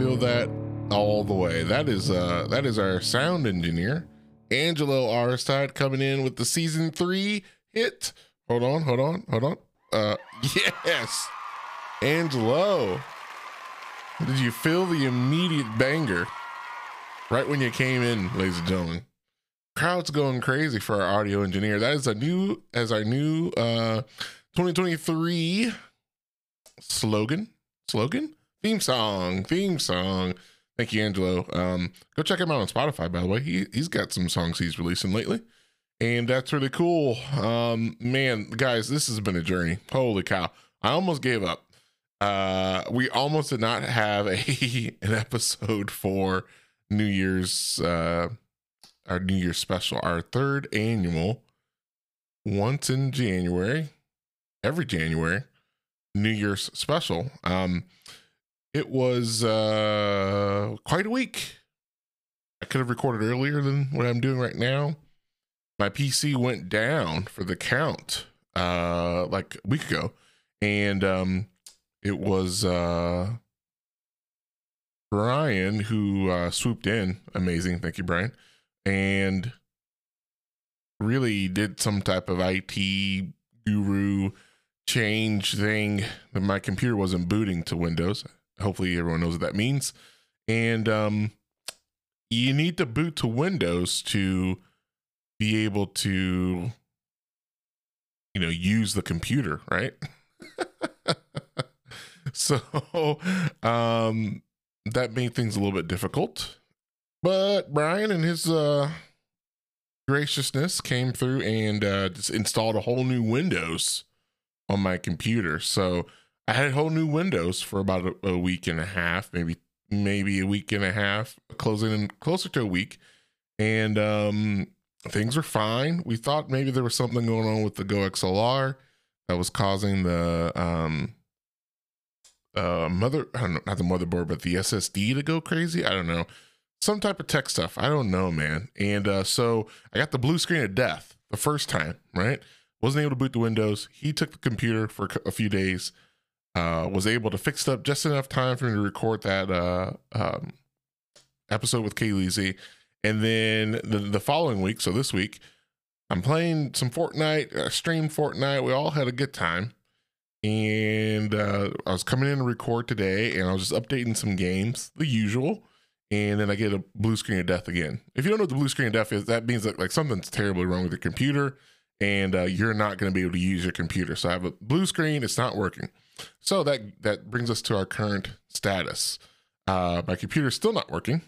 feel that all the way? That is uh that is our sound engineer, Angelo Aristide coming in with the season three hit. Hold on, hold on, hold on. Uh yes. Angelo. Did you feel the immediate banger right when you came in, ladies and gentlemen? Crowd's going crazy for our audio engineer. That is a new as our new uh 2023 slogan slogan theme song theme song. Thank you angelo. Um go check him out on spotify by the way. He, he's got some songs he's releasing lately and that's really cool. Um man guys this has been a journey. Holy cow. I almost gave up. Uh we almost did not have a an episode for new year's uh our new year's special our third annual once in january every january new year's special. Um it was uh quite a week. I could have recorded earlier than what i'm doing right now. My pc went down for the count uh like a week ago. And um it was uh brian who uh swooped in. Amazing. Thank you brian. And really did some type of it guru change thing that my computer wasn't booting to windows hopefully everyone knows what that means. And um you need to boot to windows to be able to you know use the computer right? So um that made things a little bit difficult. But brian and his uh graciousness came through and uh just installed a whole new windows on my computer. So i had a whole new windows for about a, a week and a half maybe maybe a week and a half closing in closer to a week. And um things were fine. We thought maybe there was something going on with the GoXLR that was causing the um uh mother I don't know, not the motherboard but the ssd to go crazy. I don't know. Some type of tech stuff. I don't know man. And uh so i got the blue screen of death the first time right? Wasn't able to boot the windows. He took the computer for a few days uh was able to fix it up just enough time for me to record that uh um episode with Kaylee Z. And then the, the following week, so this week, I'm playing some Fortnite, uh, stream Fortnite. We all had a good time. And uh, I was coming in to record today and I was just updating some games, the usual. And then I get a blue screen of death again. If you don't know what the blue screen of death is, that means that like something's terribly wrong with your computer and uh, you're not going to be able to use your computer. So I have a blue screen, it's not working. So that that brings us to our current status. Uh, my computer's still not working.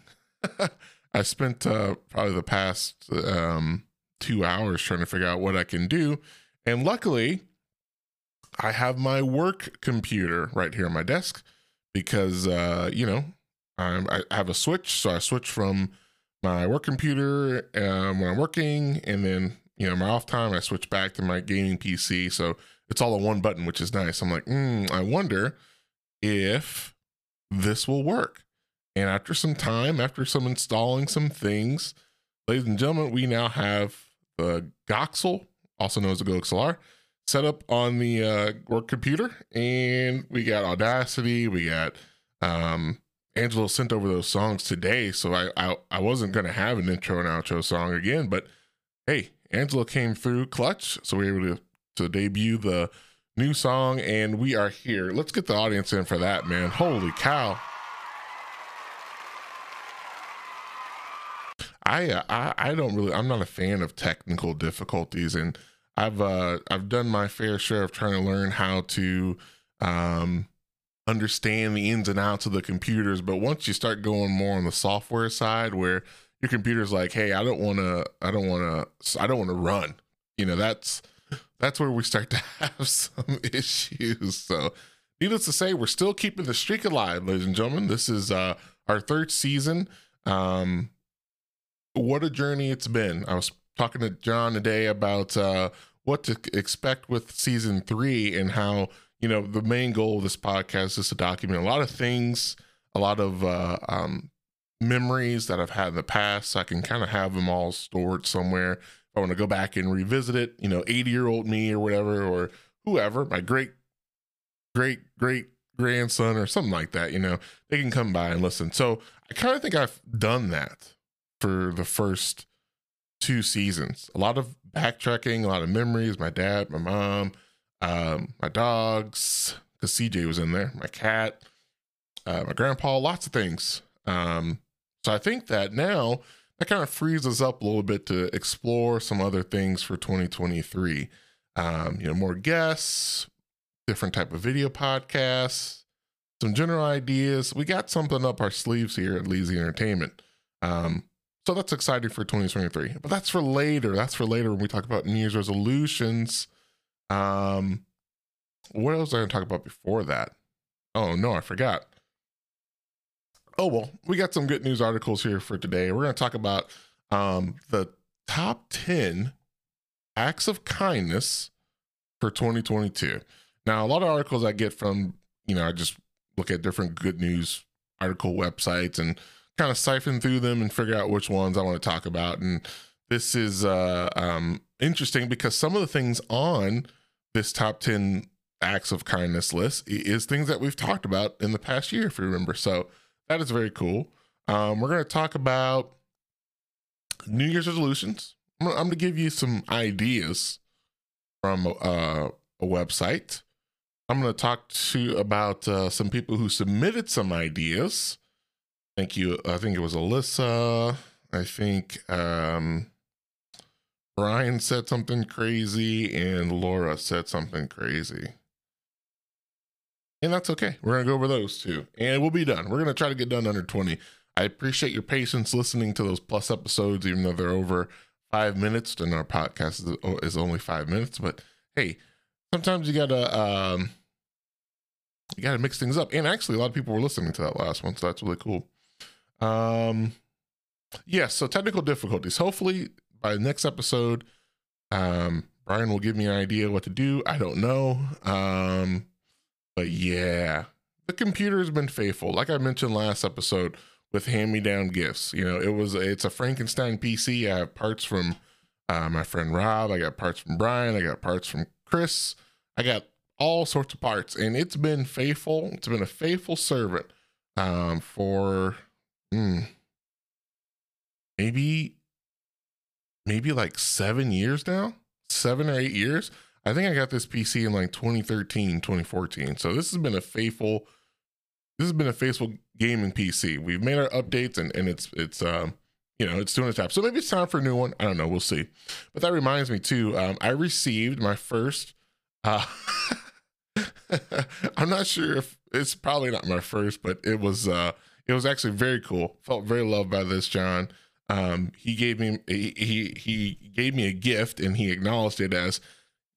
I spent uh, probably the past um, two hours trying to figure out what I can do, and luckily, I have my work computer right here on my desk because uh, you know I'm, I have a switch, so I switch from my work computer um, when I'm working, and then you know my off time I switch back to my gaming PC. So it's all a one button, which is nice. I'm like, mm, I wonder if this will work. And after some time, after some installing some things, ladies and gentlemen, we now have the Goxel, also known as the GoXLR, set up on the uh, work computer. And we got Audacity, we got um, Angelo sent over those songs today. So I, I, I wasn't going to have an intro and outro song again, but hey, Angelo came through clutch. So we were able to, to debut the new song and we are here. Let's get the audience in for that, man. Holy cow. I, uh, I I don't really I'm not a fan of technical difficulties and I've uh I've done my fair share of trying to learn how to um understand the ins and outs of the computers but once you start going more on the software side where your computer's like hey I don't want to I don't want to I don't want to run you know that's that's where we start to have some issues so needless to say we're still keeping the streak alive ladies and gentlemen this is uh our third season um what a journey it's been. I was talking to John today about uh, what to expect with season three and how, you know, the main goal of this podcast is to document a lot of things, a lot of uh, um, memories that I've had in the past. So I can kind of have them all stored somewhere. I want to go back and revisit it, you know, 80 year old me or whatever, or whoever, my great, great, great grandson or something like that, you know, they can come by and listen. So I kind of think I've done that for the first two seasons. A lot of backtracking, a lot of memories. My dad, my mom, um, my dogs, because CJ was in there, my cat, uh, my grandpa, lots of things. Um, so I think that now that kind of frees us up a little bit to explore some other things for 2023. Um, you know, more guests, different type of video podcasts, some general ideas. We got something up our sleeves here at Leezy Entertainment. Um, so that's exciting for 2023. But that's for later. That's for later when we talk about New Year's resolutions. Um, what else was I going to talk about before that? Oh no, I forgot. Oh well, we got some good news articles here for today. We're going to talk about um, the top 10 acts of kindness for 2022. Now, a lot of articles I get from, you know, I just look at different good news article websites and kind of siphon through them and figure out which ones I want to talk about. And this is uh, um, interesting because some of the things on this top 10 acts of kindness list is things that we've talked about in the past year, if you remember. So that is very cool. Um, we're going to talk about New Year's resolutions. I'm going to give you some ideas from uh, a website. I'm going to talk to about uh, some people who submitted some ideas. Thank you. I think it was Alyssa. I think um, Brian said something crazy and Laura said something crazy. And that's okay. We're to go over those two and we'll be done. We're to try to get done under 20. I appreciate your patience listening to those plus episodes, even though they're over five minutes and our podcast is, oh, only five minutes. But hey, sometimes you got to, um, you got to mix things up. And actually, a lot of people were listening to that last one. So that's really cool. Um, yes. Yeah, so technical difficulties. Hopefully, by the next episode, um, Brian will give me an idea what to do. I don't know. Um, but yeah, the computer has been faithful. Like I mentioned last episode with hand-me-down gifts. You know, it was it's a Frankenstein PC. I have parts from uh, my friend Rob. I got parts from Brian. I got parts from Chris. I got all sorts of parts, and it's been faithful. It's been a faithful servant um, for mm, maybe maybe like seven years now, seven or eight years. I think I got this PC in like 2013, 2014. So this has been a faithful, this has been a faithful gaming PC. We've made our updates and, and it's, it's, um, you know, it's doing its job. So maybe it's time for a new one. I don't know. We'll see. But that reminds me too. Um, I received my first, uh, I'm not sure if it's probably not my first, but it was, uh, it was actually very cool. Felt very loved by this, John. Um, he gave me he, he he gave me a gift and he acknowledged it as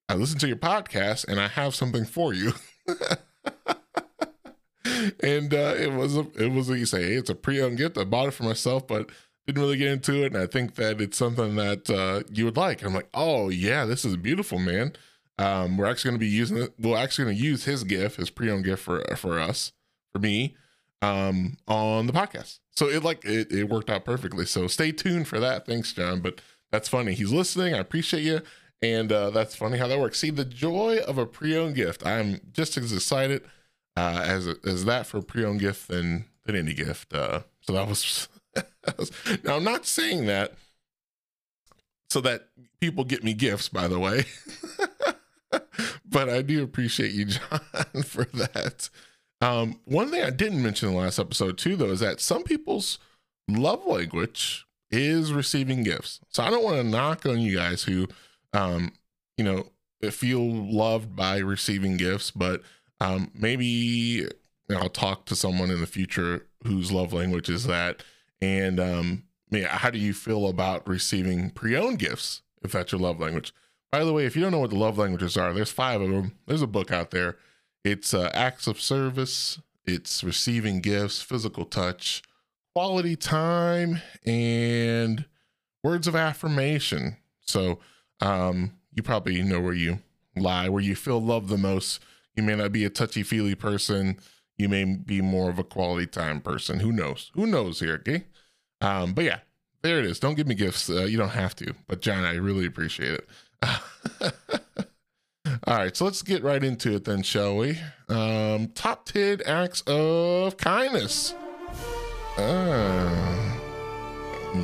I listen to your podcast and I have something for you. and uh, it was a, it was a, you say it's a pre-owned gift. I bought it for myself, but didn't really get into it. And I think that it's something that uh, you would like. And I'm like, oh yeah, this is beautiful, man. Um, we're actually going to be using it. We're actually going to use his gift, his pre-owned gift for for us, for me, um, on the podcast. So it like it, it worked out perfectly. So stay tuned for that. Thanks, John. But that's funny. He's listening. I appreciate you. And uh, that's funny how that works. See, the joy of a pre-owned gift. I'm just as excited uh, as as that for a pre-owned gift than than any gift. Uh, so that was, that was. Now I'm not saying that so that people get me gifts. By the way, but I do appreciate you, John, for that. Um, one thing I didn't mention in the last episode too, though, is that some people's love language is receiving gifts. So I don't want to knock on you guys who um, you know, feel loved by receiving gifts, but um, maybe I'll talk to someone in the future whose love language is that. And um, how do you feel about receiving pre-owned gifts if that's your love language? By the way, if you don't know what the love languages are, there's five of them. There's a book out there. It's uh, acts of service, it's receiving gifts, physical touch, quality time, and words of affirmation. So um, you probably know where you lie, where you feel love the most. You may not be a touchy feely person. You may be more of a quality time person. Who knows? Who knows here? Okay. Um, but yeah, there it is. Don't give me gifts. Uh, you don't have to. But John, I really appreciate it. All right, so let's get right into it then, shall we? Um, top 10 acts of kindness. Uh,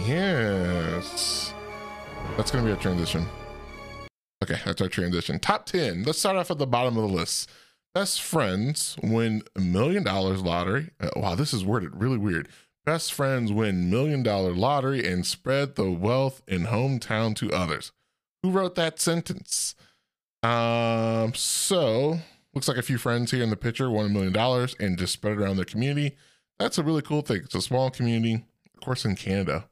yes. That's going to be our transition. Okay, that's our transition. Top 10. Let's start off at the bottom of the list. Best friends win a million dollars lottery. Uh, wow, this is worded really weird. Best friends win million dollar lottery and spread the wealth in hometown to others. Who wrote that sentence? Um, so looks like a few friends here in the picture won a million dollars and just spread it around their community. That's a really cool thing. It's a small community, of course, in Canada.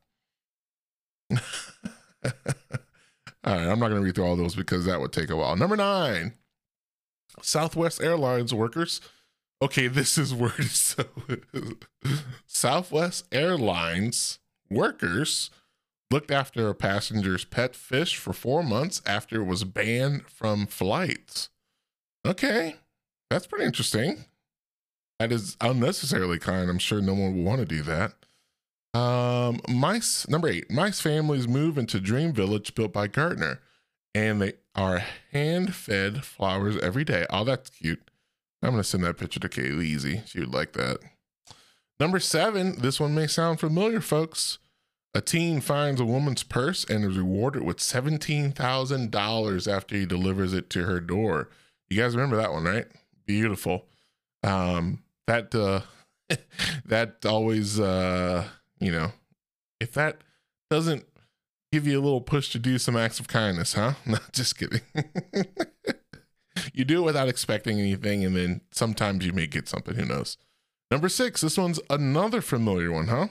all right, I'm not going to read through all those because that would take a while. Number nine, Southwest Airlines workers. Okay, this is worded so. Southwest Airlines workers looked after a passenger's pet fish for four months after it was banned from flights. Okay, that's pretty interesting. That is unnecessarily kind. I'm sure no one will want to do that. Um, mice number eight. Mice families move into Dream Village built by gardener, and they are hand-fed flowers every day. Oh, that's cute. I'm gonna send that picture to Kaylee Z. She would like that. Number seven. This one may sound familiar, folks. A teen finds a woman's purse and is rewarded with $17,000 after he delivers it to her door. You guys remember that one, right? Beautiful. Um, that, uh, that always, uh, you know, if that doesn't give you a little push to do some acts of kindness, huh? No, just kidding. you do it without expecting anything, and then sometimes you may get something. Who knows? Number six, this one's another familiar one, huh?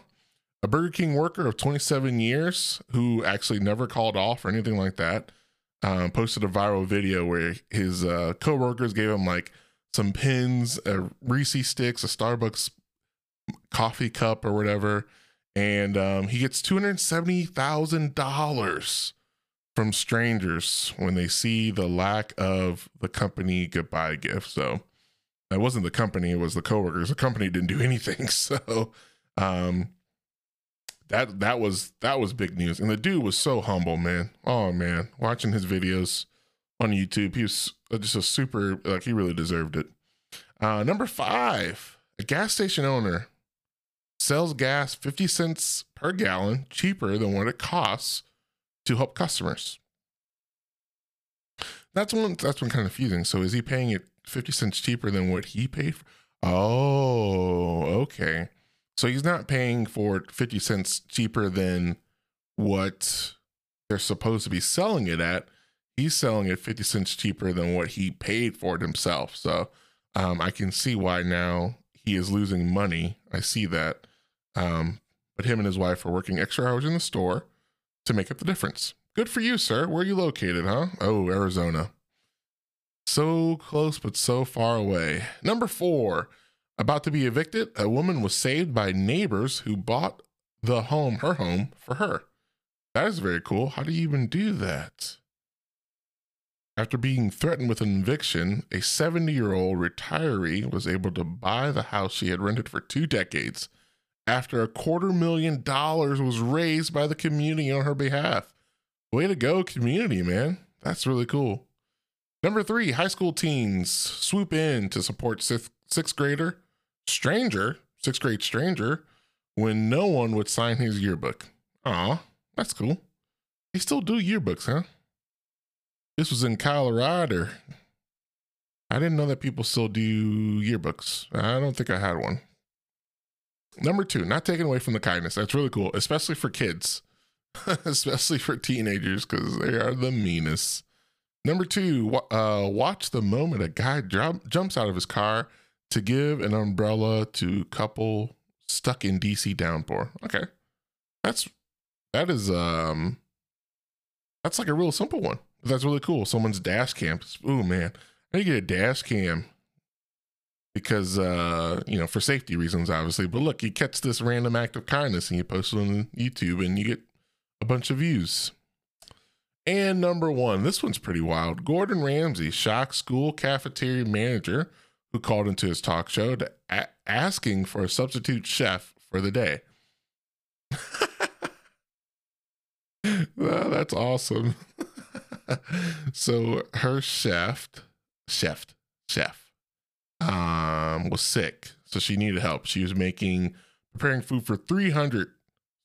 a Burger King worker of 27 years who actually never called off or anything like that um, posted a viral video where his uh, co-workers gave him like some pins, a Reese sticks, a Starbucks coffee cup or whatever, and um, he gets two hundred seventy thousand dollars from strangers when they see the lack of the company goodbye gift. So it wasn't the company; it was the coworkers. The company didn't do anything. So um, that that was that was big news. And the dude was so humble, man. Oh man, watching his videos on YouTube, he was just a super like he really deserved it. Uh, number five, a gas station owner sells gas 50 cents per gallon cheaper than what it costs to help customers. That's one that's one kind of confusing. So is he paying it 50 cents cheaper than what he paid for? Oh, okay. So he's not paying for 50 cents cheaper than what they're supposed to be selling it at. He's selling it 50 cents cheaper than what he paid for it himself. So um, I can see why now he is losing money. I see that. Um, but him and his wife are working extra hours in the store to make up the difference. Good for you, sir. Where are you located, huh? Oh, Arizona. So close, but so far away. Number four, about to be evicted, a woman was saved by neighbors who bought the home, her home, for her. That is very cool. How do you even do that? After being threatened with an eviction, a 70 year old retiree was able to buy the house she had rented for two decades after a quarter million dollars was raised by the community on her behalf. Way to go, community, man. That's really cool. Number three, high school teens swoop in to support sixth, sixth grader stranger, sixth grade stranger, when no one would sign his yearbook. Aw, that's cool. They still do yearbooks, huh? This was in Colorado. I didn't know that people still do yearbooks. I don't think I had one. Number two, not taken away from the kindness. That's really cool, especially for kids, especially for teenagers, because they are the meanest. Number two, uh, watch the moment a guy jump, jumps out of his car to give an umbrella to couple stuck in DC downpour. Okay. That's that is um that's like a real simple one. That's really cool. Someone's dash cam. Oh man. I need to get a dash cam because uh, you know, for safety reasons, obviously. But look, you catch this random act of kindness and you post it on YouTube and you get a bunch of views. And number one, this one's pretty wild. Gordon Ramsay, shock school cafeteria manager who called into his talk show to a- asking for a substitute chef for the day. well, that's awesome. so her chef, chef, chef, um, was sick, so she needed help. She was making preparing food for 300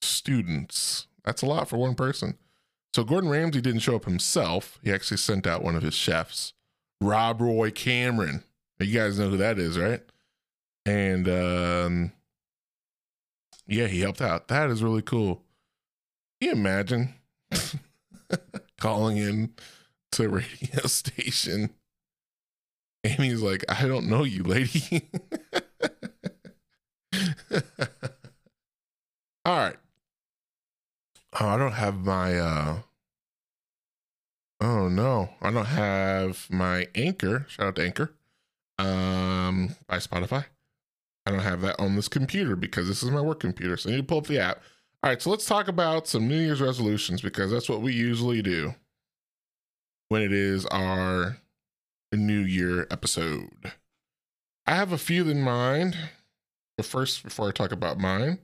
students. That's a lot for one person. So Gordon Ramsay didn't show up himself. He actually sent out one of his chefs, Rob Roy Cameron. You guys know who that is, right? And um, yeah, he helped out. That is really cool. Can you imagine calling in to radio station he's like, I don't know you, lady. All right. Oh, I don't have my uh Oh no, I don't have my Anchor. Shout out to Anchor. Um by Spotify. I don't have that on this computer because this is my work computer. So I need to pull up the app. All right, so let's talk about some New Year's resolutions because that's what we usually do when it is our New Year episode. I have a few in mind. But first, before I talk about mine,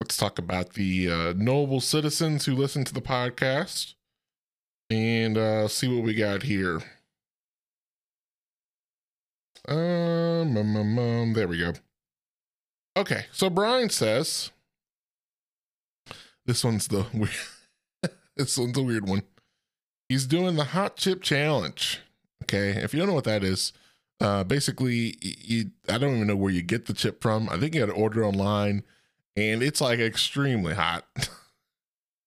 let's talk about the uh, noble citizens who listen to the podcast and uh, see what we got here. Um, um, um, um, there we go. Okay, so Brian says this one's the weird. this one's a weird one. He's doing the hot chip challenge. Okay, if you don't know what that is, uh, basically, you I don't even know where you get the chip from. I think you got to order online, and it's like extremely hot.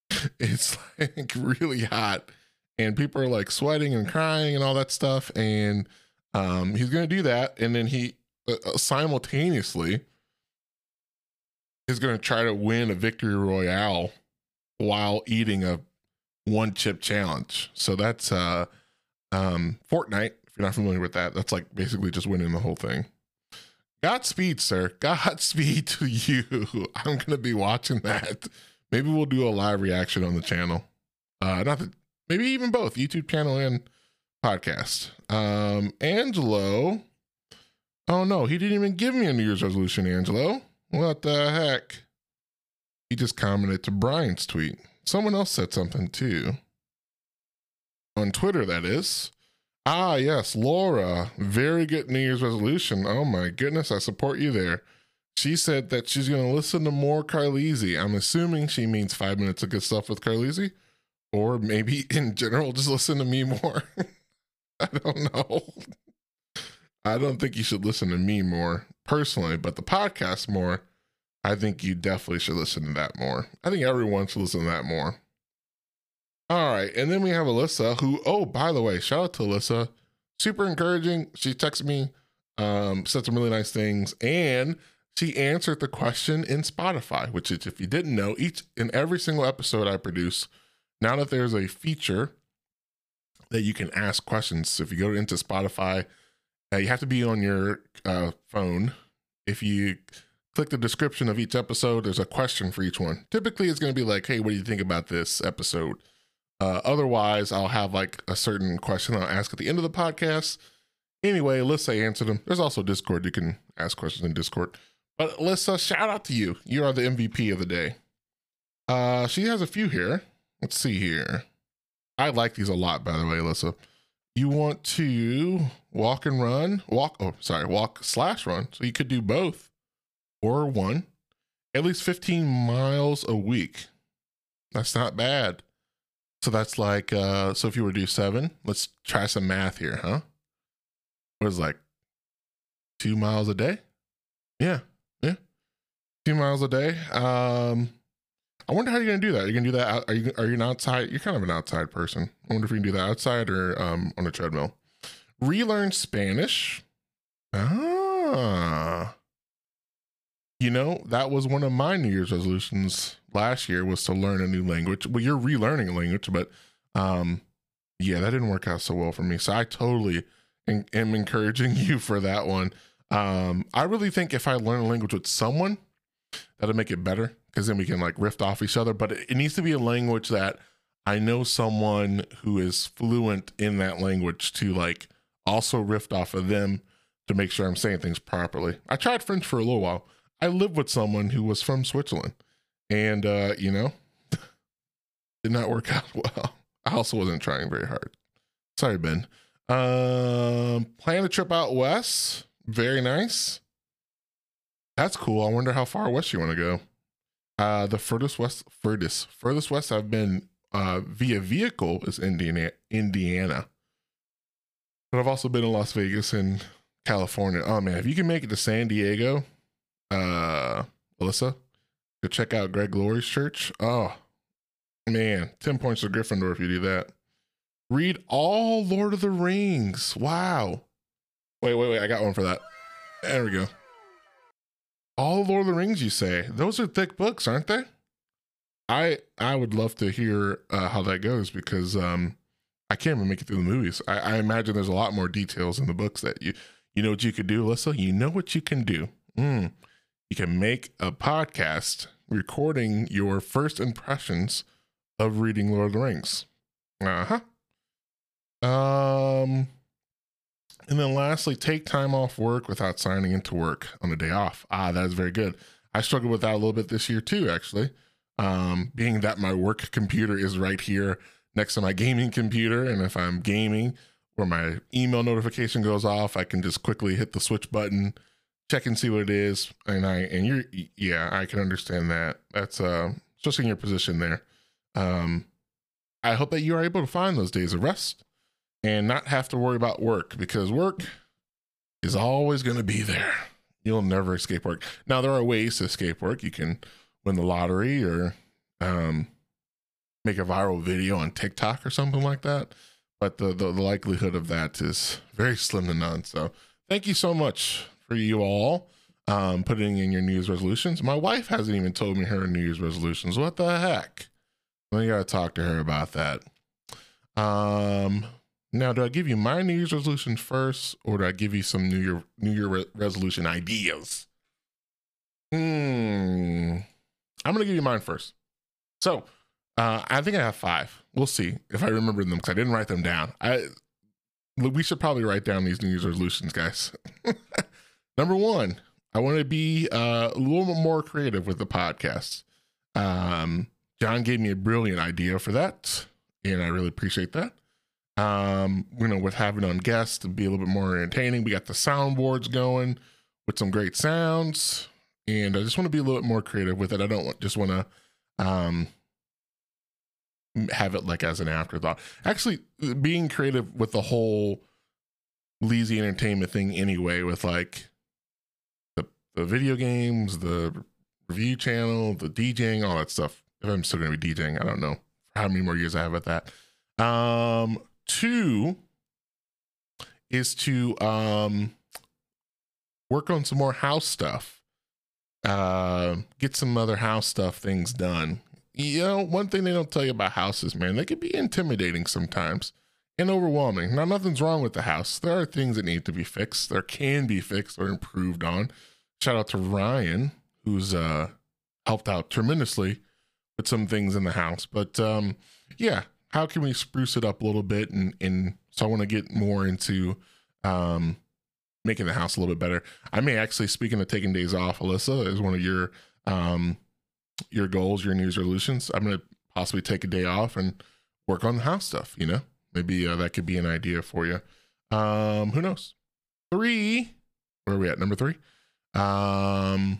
it's like really hot, and people are like sweating and crying and all that stuff. And um, he's gonna do that, and then he uh, uh simultaneously is gonna try to win a victory royale while eating a one chip challenge. So that's uh um Fortnite. If you're not familiar with that, that's like basically just winning the whole thing. Godspeed, sir. Godspeed to you. I'm gonna be watching that. Maybe we'll do a live reaction on the channel. Uh not that maybe even both YouTube channel and podcast. Um Angelo. Oh no, he didn't even give me a New Year's resolution, Angelo. What the heck? He just commented to Brian's tweet. Someone else said something too. On Twitter, that is. Ah, yes, Laura. Very good New Year's resolution. Oh my goodness, I support you there. She said that she's going to listen to more Carlisi. I'm assuming she means five minutes of good stuff with Carlisi, or maybe in general, just listen to me more. I don't know. I don't think you should listen to me more personally, but the podcast more. I think you definitely should listen to that more. I think everyone should listen to that more. All right. And then we have Alyssa, who, oh, by the way, shout out to Alyssa. Super encouraging. She texted me, um, said some really nice things, and she answered the question in Spotify, which is if you didn't know, each in every single episode I produce, now that there's a feature that you can ask questions. So if you go into Spotify, uh, you have to be on your uh, phone. If you click the description of each episode. There's a question for each one. Typically, it's going to be like, hey, what do you think about this episode? Uh, otherwise, I'll have like a certain question I'll ask at the end of the podcast. Anyway, Alyssa answered them. There's also Discord. You can ask questions in Discord. But Alyssa, shout out to you. You are the MVP of the day. Uh, she has a few here. Let's see here. I like these a lot, by the way, Alyssa. You want to walk and run, walk, oh, sorry, walk slash run. So you could do both or one, at least 15 miles a week. That's not bad. So that's like, uh, so if you were to do seven, let's try some math here, huh? What is like two miles a day? Yeah, yeah, two miles a day. Um, I wonder how you're gonna do that. Are you gonna do that? Out, are you are you an outside? You're kind of an outside person. I wonder if you can do that outside or um on a treadmill. Relearn Spanish. Ah, you know, that was one of my New Year's resolutions last year was to learn a new language. Well, you're relearning a language, but um, yeah, that didn't work out so well for me. So I totally am encouraging you for that one. Um, I really think if I learn a language with someone, that'll make it better because then we can like riff off each other. But it, it needs to be a language that I know someone who is fluent in that language to like also riff off of them to make sure I'm saying things properly. I tried French for a little while I lived with someone who was from Switzerland, and uh, you know, did not work out well. I also wasn't trying very hard. Sorry, Ben. Um, plan a trip out west. Very nice. That's cool. I wonder how far west you want to go. Uh, the furthest west, furthest, furthest west I've been uh, via vehicle is Indiana, Indiana. But I've also been in Las Vegas and California. Oh man, if you can make it to San Diego, uh, Alyssa, to check out Greg Laurie's church. Oh man, ten points to Gryffindor if you do that. Read all Lord of the Rings. Wow. Wait, wait, wait. I got one for that. There we go. All Lord of the Rings, you say? Those are thick books, aren't they? I I would love to hear uh, how that goes because um I can't even make it through the movies. I, I imagine there's a lot more details in the books that you you know what you could do, Alyssa. You know what you can do. Mm. You can make a podcast recording your first impressions of reading Lord of the Rings. Uh huh. Um, and then lastly, take time off work without signing into work on a day off. Ah, that is very good. I struggled with that a little bit this year too, actually. Um, being that my work computer is right here next to my gaming computer, and if I'm gaming or my email notification goes off, I can just quickly hit the switch button, check and see what it is, and I and you're yeah, I can understand that. That's uh, especially in your position there. Um, I hope that you are able to find those days of rest and not have to worry about work because work is always going to be there. You'll never escape work. Now, there are ways to escape work. You can win the lottery or um, make a viral video on TikTok or something like that. But the, the, the likelihood of that is very slim to none. So, thank you so much for you all um, putting in your New Year's resolutions. My wife hasn't even told me her New Year's resolutions. What the heck? We got to talk to her about that. Um, now, do I give you my New Year's resolutions first, or do I give you some New Year New Year re- resolution ideas? Hmm. I'm gonna give you mine first. So, uh, I think I have five. We'll see if I remember them because I didn't write them down. I we should probably write down these New Year's resolutions, guys. Number one, I want to be uh, a little bit more creative with the podcast. Um, John gave me a brilliant idea for that, and I really appreciate that um, you know, with having on guests to be a little bit more entertaining. We got the soundboards going with some great sounds, and I just want to be a little bit more creative with it. I don't want, just want to um, have it like as an afterthought. Actually, being creative with the whole Leezy Entertainment thing anyway, with like the video games, the review channel, the DJing, all that stuff. If I'm still gonna be DJing, I don't know how many more years I have at that. Um, Two is to um, work on some more house stuff. Uh, get some other house stuff things done. You know, one thing they don't tell you about houses, man, they can be intimidating sometimes and overwhelming. Now, nothing's wrong with the house. There are things that need to be fixed. There can be fixed or improved on. Shout out to Ryan, who's uh, helped out tremendously with some things in the house. But um, yeah, how can we spruce it up a little bit and and so I want to get more into um making the house a little bit better. I may actually speaking of taking days off, Alyssa, is one of your um your goals, your New resolutions. I'm gonna possibly take a day off and work on the house stuff, you know? Maybe uh, that could be an idea for you. Um, who knows? Three. Where are we at? Number three. Um,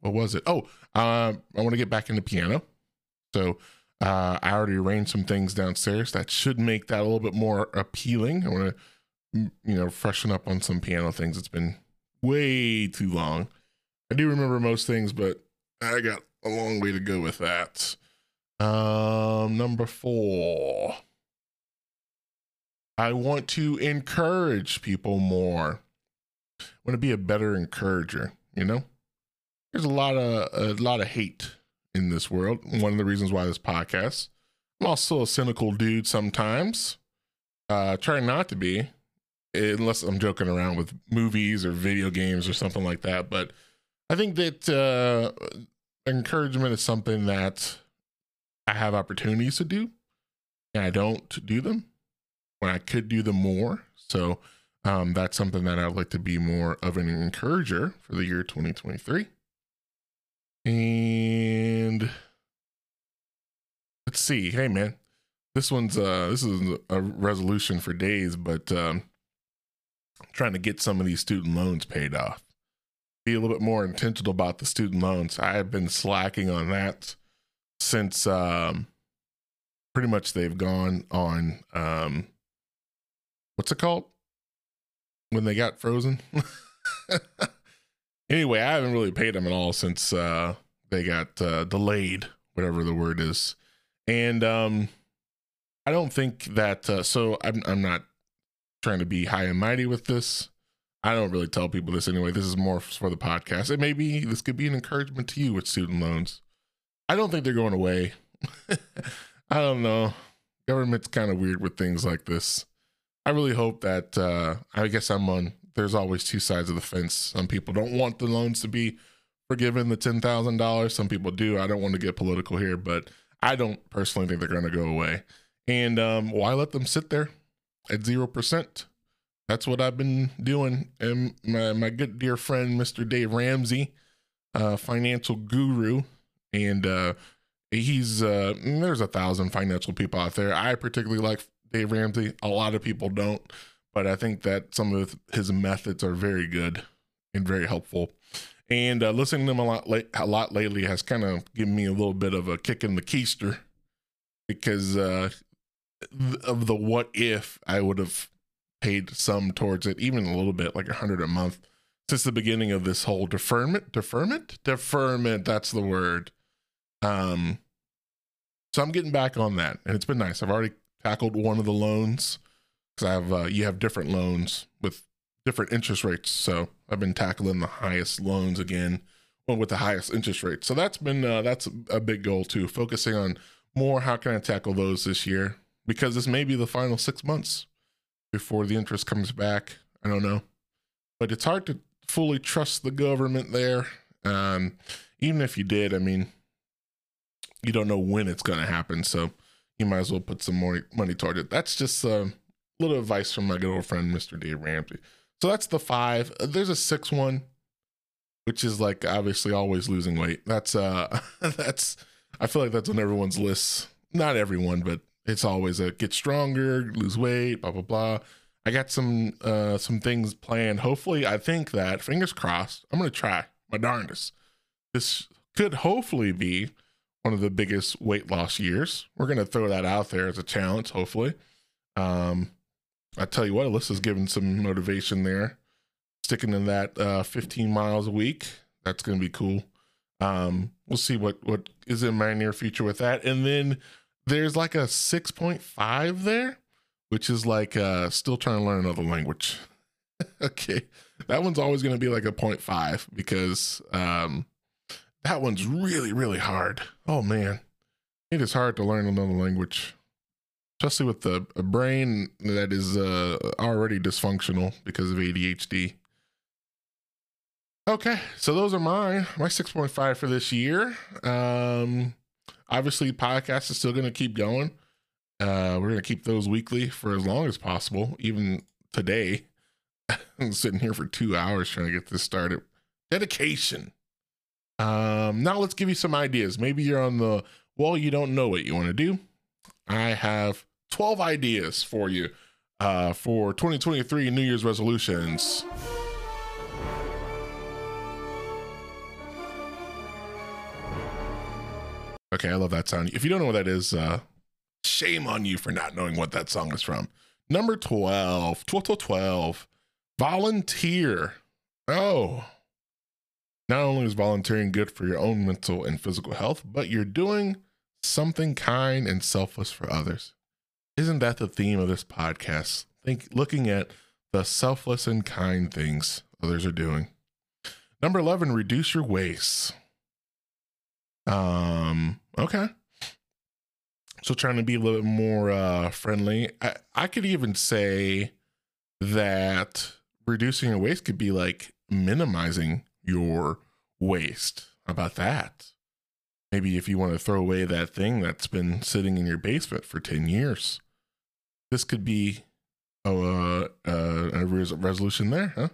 what was it? Oh, uh, I want to get back into piano. So uh, I already arranged some things downstairs that should make that a little bit more appealing. I want to, you know, freshen up on some piano things. It's been way too long. I do remember most things, but I got a long way to go with that. Um, number four. I want to encourage people more. Want to be a better encourager, you know? There's a lot of a lot of hate in this world. One of the reasons why this podcast. I'm also a cynical dude sometimes. Uh, try not to be, unless I'm joking around with movies or video games or something like that. But I think that uh, encouragement is something that I have opportunities to do, and I don't do them when I could do them more. So um, that's something that I'd like to be more of an encourager for the year 2023. And let's see. Hey man, this one's uh this is a resolution for days, but um trying to get some of these student loans paid off. Be a little bit more intentional about the student loans. I have been slacking on that since um pretty much they've gone on um what's it called? When they got frozen. anyway, I haven't really paid them at all since uh they got uh delayed, whatever the word is. And um I don't think that uh so I'm I'm not trying to be high and mighty with this. I don't really tell people this anyway. This is more for the podcast. It may be this could be an encouragement to you with student loans. I don't think they're going away. I don't know. Government's kind of weird with things like this. I really hope that uh I guess I'm on there's always two sides of the fence. Some people don't want the loans to be forgiven the ten thousand dollars. Some people do. I don't want to get political here, but I don't personally think they're gonna go away. And um why let them sit there at zero percent? That's what I've been doing. And my my good dear friend Mr. Dave Ramsey, uh financial guru, and uh he's uh there's a thousand financial people out there i particularly like dave ramsey a lot of people don't but i think that some of his methods are very good and very helpful and uh, listening to him a lot late, a lot lately has kind of given me a little bit of a kick in the keister because uh of the what if i would have paid some towards it even a little bit like a hundred a month since the beginning of this whole deferment deferment deferment that's the word um, so I'm getting back on that, and it's been nice. I've already tackled one of the loans because I have uh, you have different loans with different interest rates. So I've been tackling the highest loans again, one with the highest interest rate. So that's been uh, that's a big goal too. Focusing on more how can I tackle those this year because this may be the final six months before the interest comes back. I don't know, but it's hard to fully trust the government there. Um, even if you did, I mean, you don't know when it's going to happen. So you might as well put some more money toward it. That's just a little advice from my good old friend, Mr. Dave Ramsey. So that's the five. Uh, there's a six one, which is like obviously always losing weight. That's uh, that's I feel like that's on everyone's lists. Not everyone, but it's always a get stronger, lose weight, blah blah blah. I got some uh some things planned. Hopefully, I think that fingers crossed. I'm gonna try my darndest. This could hopefully be one of the biggest weight loss years. We're going to throw that out there as a challenge, hopefully. Um, I tell you what, Alyssa's given some motivation there, sticking to that uh, 15 miles a week. That's going to be cool. Um, we'll see what what is in my near future with that. And then there's like a 6.5 there, which is like uh, still trying to learn another language. okay, that one's always going to be like a 0.5 because um, that one's really, really hard. Oh man, it is hard to learn another language, especially with the a brain that is uh, already dysfunctional because of ADHD. Okay, so those are mine. My 6.5 for this year. Um, obviously, podcast is still going to keep going. Uh, we're going to keep those weekly for as long as possible, even today. I'm sitting here for two hours trying to get this started. Dedication. Um, now let's give you some ideas. Maybe you're on the well, you don't know what you want to do. I have 12 ideas for you uh, for 2023 New Year's resolutions. Okay, I love that sound. If you don't know what that is, uh, shame on you for not knowing what that song is from. Number 12, 12, 12, volunteer. Oh, not only is volunteering good for your own mental and physical health, but you're doing something kind and selfless for others. Isn't that the theme of this podcast? Think looking at the selfless and kind things others are doing. Number 11, reduce your waste. Um, okay. So trying to be a little bit more uh friendly. I, I could even say that reducing your waste could be like minimizing your waste. About that? Maybe if you want to throw away that thing that's been sitting in your basement for 10 years, this could be oh, uh, uh, a, a, a resolution there, huh?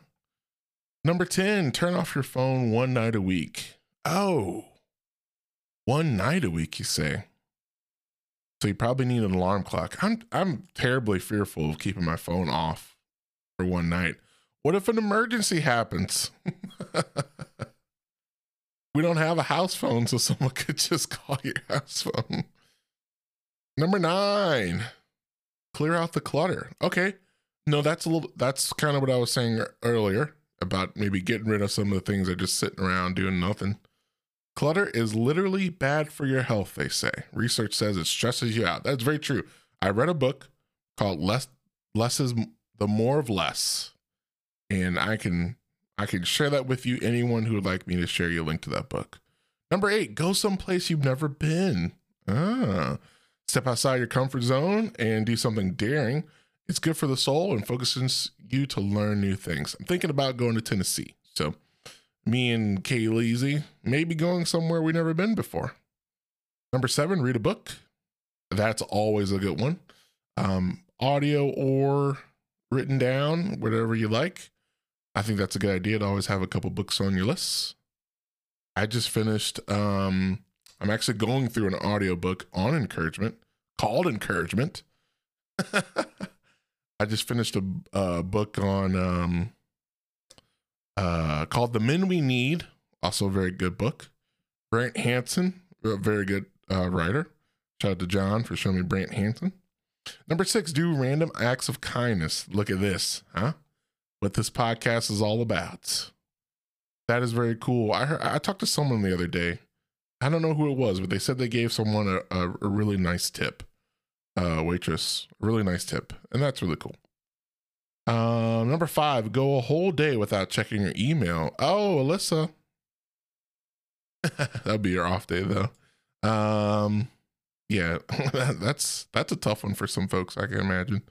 Number 10, turn off your phone one night a week. Oh, one night a week, you say? So you probably need an alarm clock. I'm I'm terribly fearful of keeping my phone off for one night. What if an emergency happens? we don't have a house phone, so someone could just call your house phone. Number nine, clear out the clutter. Okay. No, that's a little that's kind of what I was saying earlier about maybe getting rid of some of the things that are just sitting around doing nothing. Clutter is literally bad for your health, they say. Research says it stresses you out. That's very true. I read a book called Less Less is the More of Less. And I can I can share that with you. Anyone who would like me to share you a link to that book. Number eight, go someplace you've never been. Ah, step outside your comfort zone and do something daring. It's good for the soul and focuses you to learn new things. I'm thinking about going to Tennessee. So me and Kaylee Z may be going somewhere we've never been before. Number seven, read a book. That's always a good one. Um, audio or written down, whatever you like. I think that's a good idea to always have a couple books on your list. I just finished um I'm actually going through an audiobook on encouragement called Encouragement. I just finished a, a book on um uh, called The Men We Need, also a very good book. Brant Hansen, a very good uh, writer. Shout out to John for showing me Brant Hansen. Number six, do random acts of kindness. Look at this, huh? What this podcast is all about. That is very cool. I heard, I talked to someone the other day. I don't know who it was, but they said they gave someone a, a, a really nice tip. Uh, waitress, really nice tip, and that's really cool. Um, number five, go a whole day without checking your email. Oh, Alyssa. That'll be your off day though. Um, yeah, that's that's a tough one for some folks. I can imagine.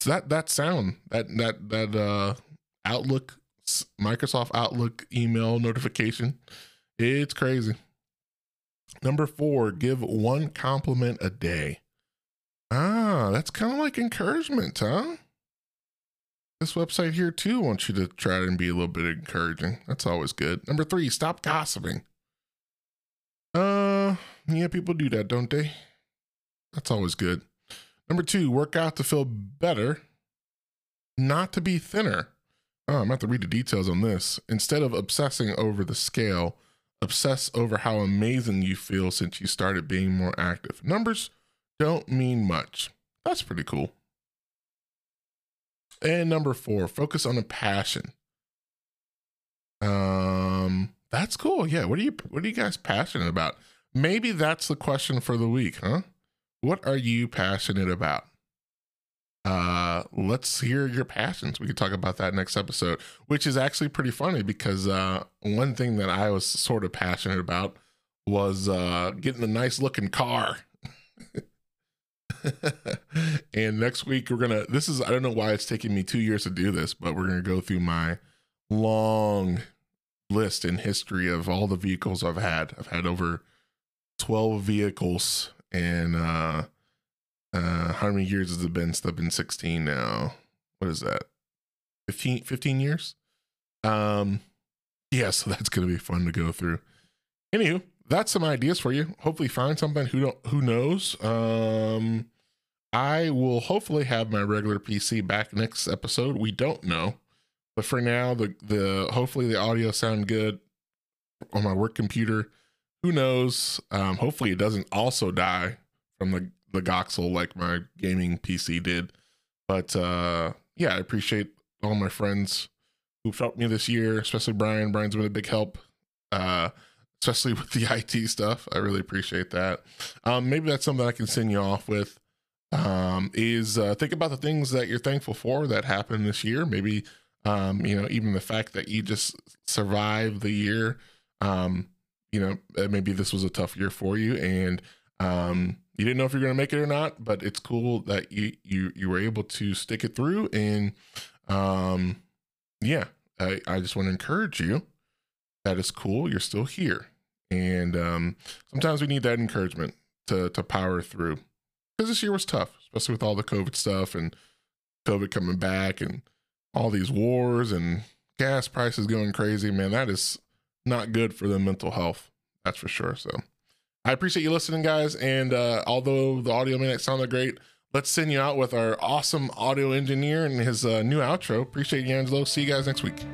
So that that sound that that that uh Outlook Microsoft Outlook email notification, it's crazy. Number four, give one compliment a day. Ah, that's kind of like encouragement, huh? This website here too wants you to try and be a little bit encouraging. That's always good. Number three, stop gossiping. Uh, yeah, people do that, don't they? That's always good. Number two, work out to feel better, not to be thinner. Oh, I'm to have to read the details on this. Instead of obsessing over the scale, obsess over how amazing you feel since you started being more active. Numbers don't mean much. That's pretty cool. And number four, focus on a passion. Um, that's cool. Yeah. What are you what are you guys passionate about? Maybe that's the question for the week, huh? What are you passionate about? Uh, let's hear your passions. We could talk about that next episode, which is actually pretty funny because uh, one thing that I was sort of passionate about was uh, getting a nice looking car. and next week we're gonna this is i don't know why it's taking me two years to do this but we're gonna go through my long list in history of all the vehicles i've had i've had over 12 vehicles and uh how many years has it been i've been 16 now what is that 15 15 years um yeah so that's gonna be fun to go through anywho that's some ideas for you. Hopefully find something who don't who knows. Um I will hopefully have my regular PC back next episode. We don't know. But for now, the the hopefully the audio sound good on my work computer. Who knows? Um hopefully it doesn't also die from the the GoXLR like my gaming PC did. But uh yeah, I appreciate all my friends who've helped me this year, especially Brian. Brian's been a big help. Uh especially with the IT stuff. I really appreciate that. Um, maybe that's something I can send you off with. Um, is uh, think about the things that you're thankful for that happened this year. Maybe um, you know even the fact that you just survived the year. Um, you know uh, maybe this was a tough year for you, and um, you didn't know if you're going to make it or not. But it's cool that you you you were able to stick it through, and um, yeah, I, I just want to encourage you that is cool. You're still here. And um, sometimes we need that encouragement to to power through. Because this year was tough, especially with all the COVID stuff and COVID coming back and all these wars and gas prices going crazy. Man, that is not good for the mental health. That's for sure. So I appreciate you listening, guys. And uh, although the audio may not sound great, let's send you out with our awesome audio engineer and his uh, new outro. Appreciate you, Angelo. See you guys next week.